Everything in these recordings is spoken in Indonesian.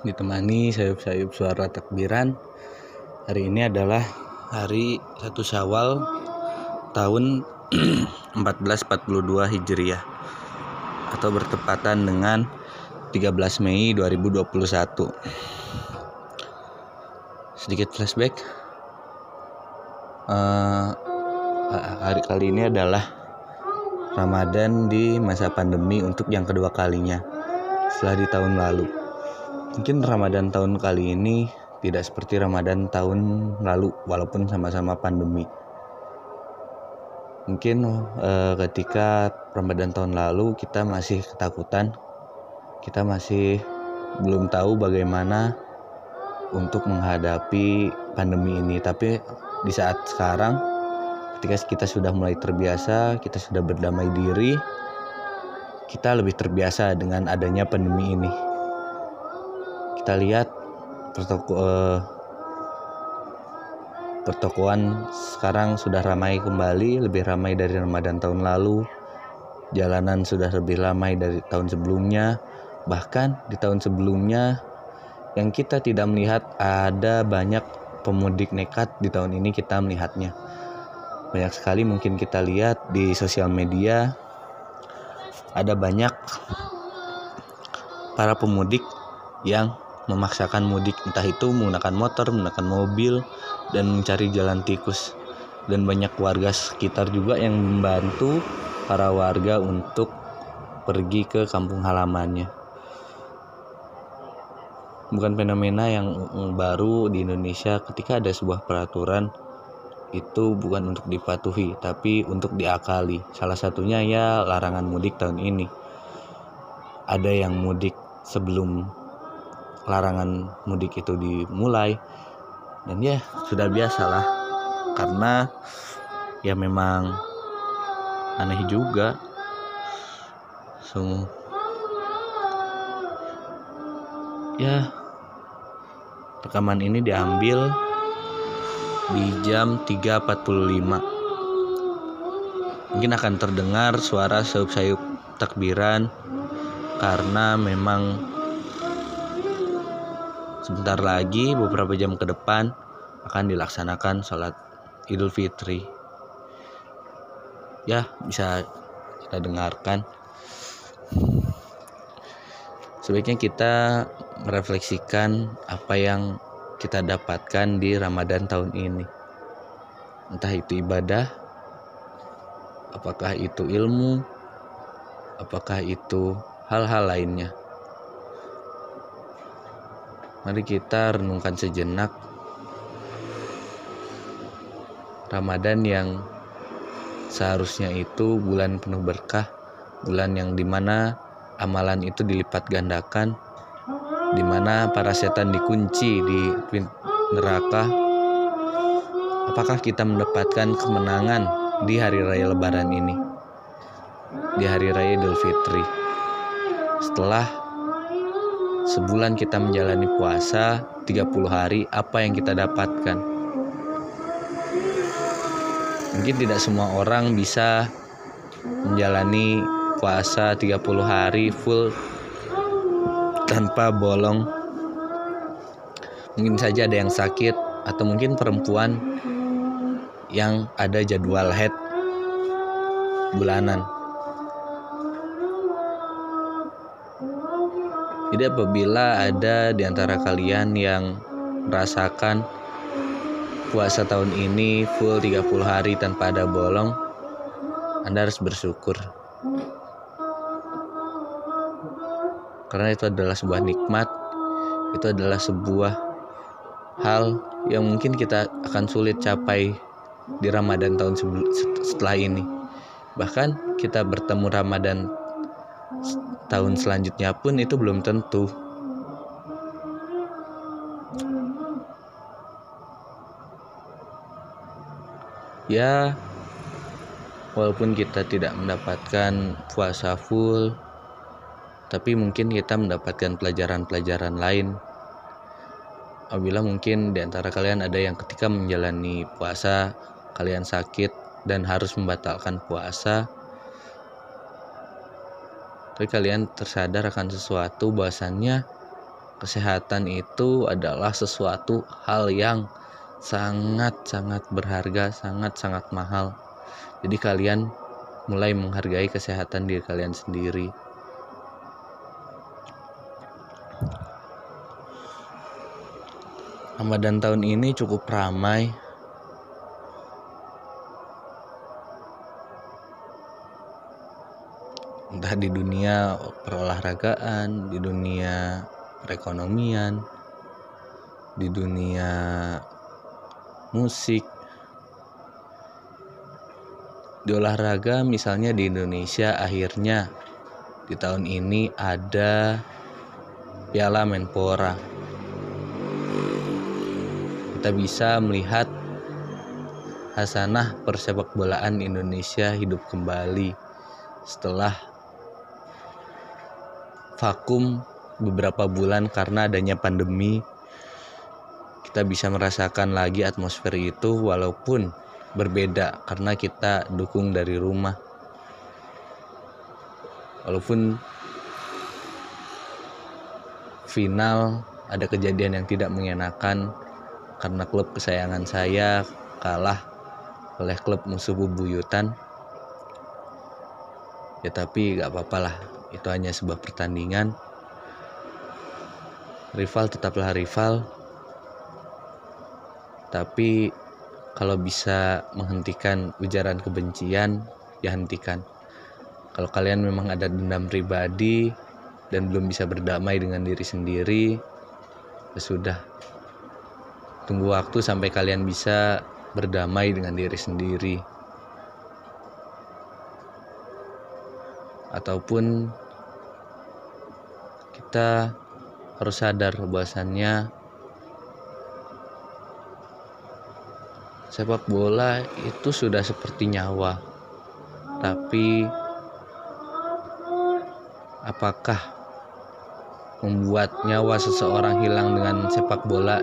ditemani sayup-sayup suara takbiran. Hari ini adalah hari 1 Syawal tahun 1442 Hijriah atau bertepatan dengan 13 Mei 2021. Sedikit flashback. Uh, hari kali ini adalah Ramadan di masa pandemi untuk yang kedua kalinya setelah di tahun lalu. Mungkin Ramadan tahun kali ini tidak seperti Ramadan tahun lalu walaupun sama-sama pandemi. Mungkin uh, ketika Ramadan tahun lalu kita masih ketakutan, kita masih belum tahu bagaimana untuk menghadapi pandemi ini. Tapi di saat sekarang ketika kita sudah mulai terbiasa, kita sudah berdamai diri, kita lebih terbiasa dengan adanya pandemi ini. Kita lihat pertoko, eh, pertokoan sekarang sudah ramai kembali, lebih ramai dari Ramadan tahun lalu. Jalanan sudah lebih ramai dari tahun sebelumnya. Bahkan di tahun sebelumnya yang kita tidak melihat ada banyak pemudik nekat di tahun ini kita melihatnya. Banyak sekali mungkin kita lihat di sosial media ada banyak para pemudik yang memaksakan mudik entah itu menggunakan motor, menggunakan mobil dan mencari jalan tikus dan banyak warga sekitar juga yang membantu para warga untuk pergi ke kampung halamannya. Bukan fenomena yang baru di Indonesia ketika ada sebuah peraturan itu bukan untuk dipatuhi tapi untuk diakali. Salah satunya ya larangan mudik tahun ini. Ada yang mudik sebelum larangan mudik itu dimulai. Dan ya sudah biasa lah. Karena ya memang aneh juga. So ya rekaman ini diambil di jam 3.45 mungkin akan terdengar suara sayup-sayup takbiran karena memang sebentar lagi beberapa jam ke depan akan dilaksanakan sholat idul fitri ya bisa kita dengarkan sebaiknya kita merefleksikan apa yang kita dapatkan di Ramadan tahun ini. Entah itu ibadah, apakah itu ilmu, apakah itu hal-hal lainnya. Mari kita renungkan sejenak Ramadan yang seharusnya itu bulan penuh berkah, bulan yang di mana amalan itu dilipat gandakan di mana para setan dikunci di neraka. Apakah kita mendapatkan kemenangan di hari raya Lebaran ini? Di hari raya Idul Fitri. Setelah sebulan kita menjalani puasa 30 hari, apa yang kita dapatkan? Mungkin tidak semua orang bisa menjalani puasa 30 hari full tanpa bolong mungkin saja ada yang sakit atau mungkin perempuan yang ada jadwal head bulanan jadi apabila ada di antara kalian yang merasakan puasa tahun ini full 30 hari tanpa ada bolong Anda harus bersyukur. Karena itu adalah sebuah nikmat itu adalah sebuah hal yang mungkin kita akan sulit capai di Ramadan tahun setelah ini. Bahkan kita bertemu Ramadan tahun selanjutnya pun itu belum tentu ya walaupun kita tidak mendapatkan puasa full tapi mungkin kita mendapatkan pelajaran-pelajaran lain. Apabila mungkin di antara kalian ada yang ketika menjalani puasa, kalian sakit dan harus membatalkan puasa, tapi kalian tersadar akan sesuatu bahwasannya kesehatan itu adalah sesuatu hal yang sangat-sangat berharga, sangat-sangat mahal. Jadi kalian mulai menghargai kesehatan diri kalian sendiri. Ramadan tahun ini cukup ramai. Entah di dunia perolahragaan, di dunia perekonomian, di dunia musik. Di olahraga misalnya di Indonesia akhirnya di tahun ini ada Piala Menpora kita bisa melihat hasanah persepak bolaan Indonesia hidup kembali setelah vakum beberapa bulan karena adanya pandemi kita bisa merasakan lagi atmosfer itu walaupun berbeda karena kita dukung dari rumah. Walaupun final ada kejadian yang tidak mengenakan karena klub kesayangan saya kalah oleh klub musuh bubuyutan. Ya tapi gak apa-apa lah itu hanya sebuah pertandingan. Rival tetaplah rival. Tapi kalau bisa menghentikan ujaran kebencian ya hentikan kalau kalian memang ada dendam pribadi dan belum bisa berdamai dengan diri sendiri ya sudah. Tunggu waktu sampai kalian bisa berdamai dengan diri sendiri. Ataupun kita harus sadar bahwasannya sepak bola itu sudah seperti nyawa. Tapi apakah membuat nyawa seseorang hilang dengan sepak bola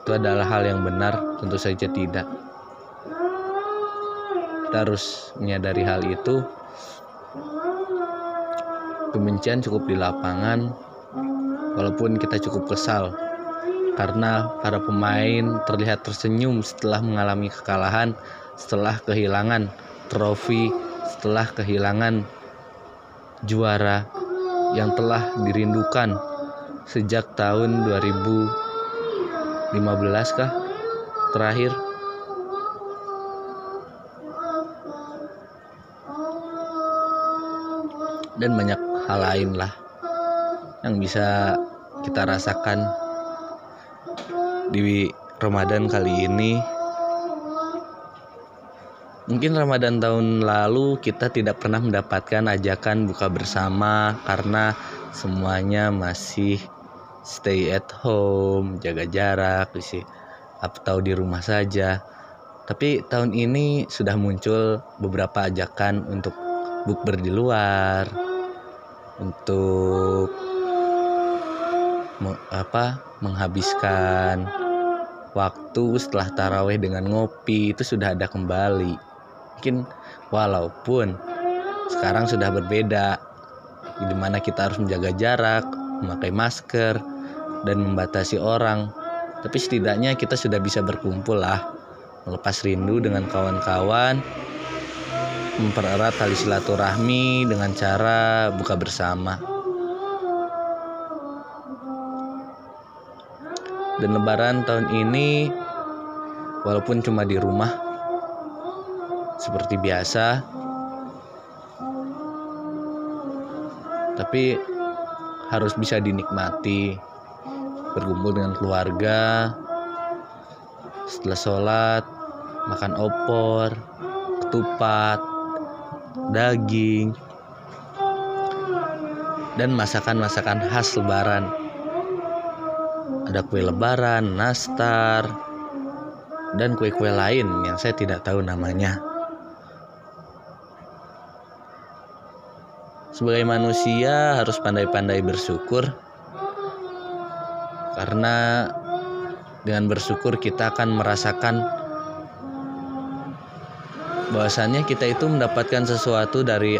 itu adalah hal yang benar? Tentu saja tidak. Kita harus menyadari hal itu. Kebencian cukup di lapangan, walaupun kita cukup kesal. Karena para pemain terlihat tersenyum setelah mengalami kekalahan, setelah kehilangan trofi, setelah kehilangan juara yang telah dirindukan sejak tahun 2000 15 kah? Terakhir dan banyak hal lain lah yang bisa kita rasakan di Ramadan kali ini mungkin Ramadan tahun lalu kita tidak pernah mendapatkan ajakan buka bersama karena semuanya masih stay at home, jaga jarak sih atau di rumah saja. Tapi tahun ini sudah muncul beberapa ajakan untuk bukber di luar, untuk apa menghabiskan waktu setelah taraweh dengan ngopi itu sudah ada kembali. Mungkin walaupun sekarang sudah berbeda, di mana kita harus menjaga jarak, memakai masker, dan membatasi orang. Tapi setidaknya kita sudah bisa berkumpul lah, melepas rindu dengan kawan-kawan, mempererat tali silaturahmi dengan cara buka bersama. Dan lebaran tahun ini walaupun cuma di rumah seperti biasa tapi harus bisa dinikmati berkumpul dengan keluarga setelah sholat makan opor ketupat daging dan masakan-masakan khas lebaran. Ada kue lebaran nastar dan kue-kue lain yang saya tidak tahu namanya. Sebagai manusia harus pandai-pandai bersyukur. Karena dengan bersyukur kita akan merasakan bahwasannya kita itu mendapatkan sesuatu dari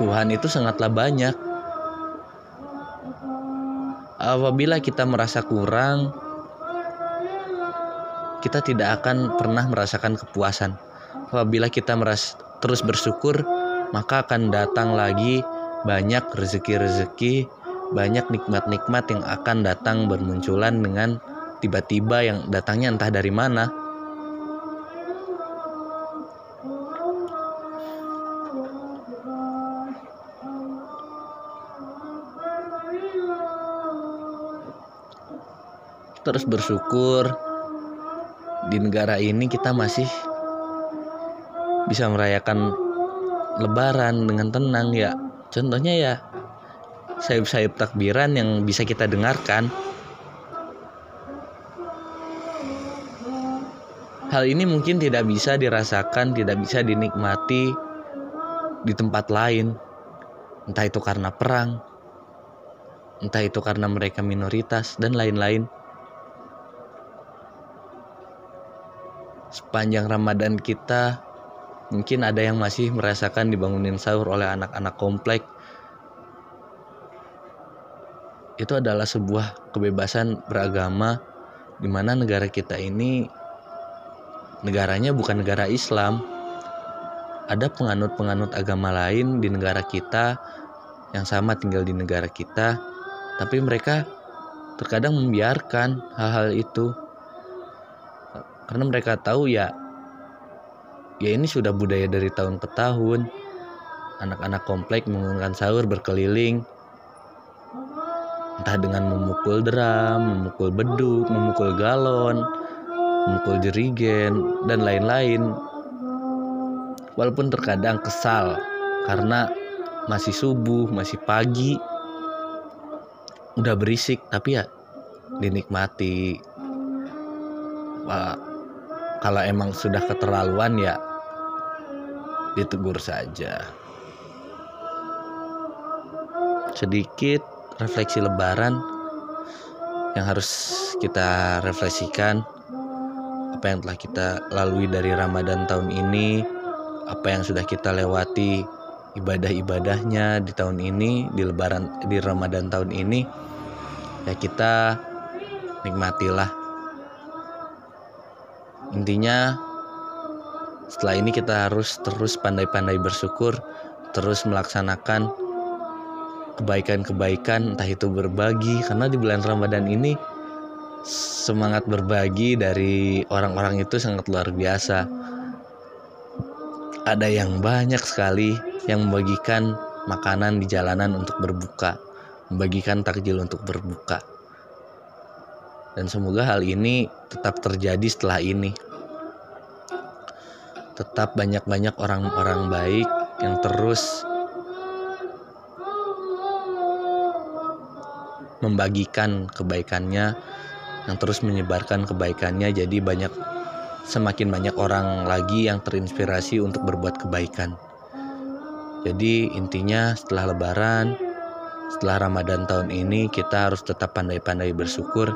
Tuhan itu sangatlah banyak. Apabila kita merasa kurang kita tidak akan pernah merasakan kepuasan. Apabila kita meras terus bersyukur maka akan datang lagi banyak rezeki-rezeki banyak nikmat-nikmat yang akan datang bermunculan dengan tiba-tiba yang datangnya entah dari mana terus bersyukur di negara ini kita masih bisa merayakan lebaran dengan tenang ya. Contohnya ya sayup-sayup takbiran yang bisa kita dengarkan. Hal ini mungkin tidak bisa dirasakan tidak bisa dinikmati di tempat lain. Entah itu karena perang entah itu karena mereka minoritas dan lain-lain sepanjang Ramadan kita mungkin ada yang masih merasakan dibangunin sahur oleh anak-anak komplek. Itu adalah sebuah kebebasan beragama di mana negara kita ini negaranya bukan negara Islam. Ada penganut-penganut agama lain di negara kita yang sama tinggal di negara kita tapi mereka terkadang membiarkan hal-hal itu karena mereka tahu ya ya ini sudah budaya dari tahun ke tahun anak-anak komplek menggunakan sahur berkeliling entah dengan memukul drum, memukul beduk, memukul galon, memukul jerigen dan lain-lain. Walaupun terkadang kesal karena masih subuh, masih pagi, udah berisik, tapi ya dinikmati. Wah, kalau emang sudah keterlaluan ya ditegur saja. Sedikit refleksi lebaran yang harus kita refleksikan. Apa yang telah kita lalui dari Ramadan tahun ini apa yang sudah kita lewati ibadah-ibadahnya di tahun ini di lebaran di Ramadan tahun ini ya kita nikmatilah intinya setelah ini kita harus terus pandai-pandai bersyukur terus melaksanakan kebaikan-kebaikan entah itu berbagi karena di bulan Ramadan ini semangat berbagi dari orang-orang itu sangat luar biasa. Ada yang banyak sekali yang membagikan makanan di jalanan untuk berbuka membagikan takjil untuk berbuka dan semoga hal ini tetap terjadi setelah ini. Tetap banyak-banyak orang-orang baik yang terus membagikan kebaikannya, yang terus menyebarkan kebaikannya jadi banyak semakin banyak orang lagi yang terinspirasi untuk berbuat kebaikan. Jadi intinya setelah lebaran, setelah Ramadan tahun ini kita harus tetap pandai-pandai bersyukur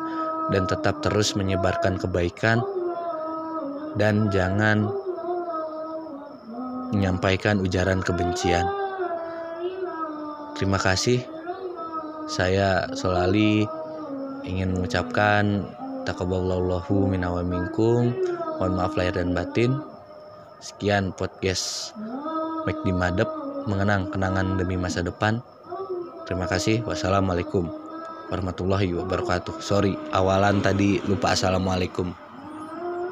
dan tetap terus menyebarkan kebaikan dan jangan menyampaikan ujaran kebencian. Terima kasih. Saya Solali ingin mengucapkan takaballahu minna wa minkum. Mohon maaf lahir dan batin. Sekian podcast Make Madep mengenang kenangan demi masa depan. Terima kasih. Wassalamualaikum warahmatullahi wabarakatuh. Sorry, awalan tadi lupa assalamualaikum.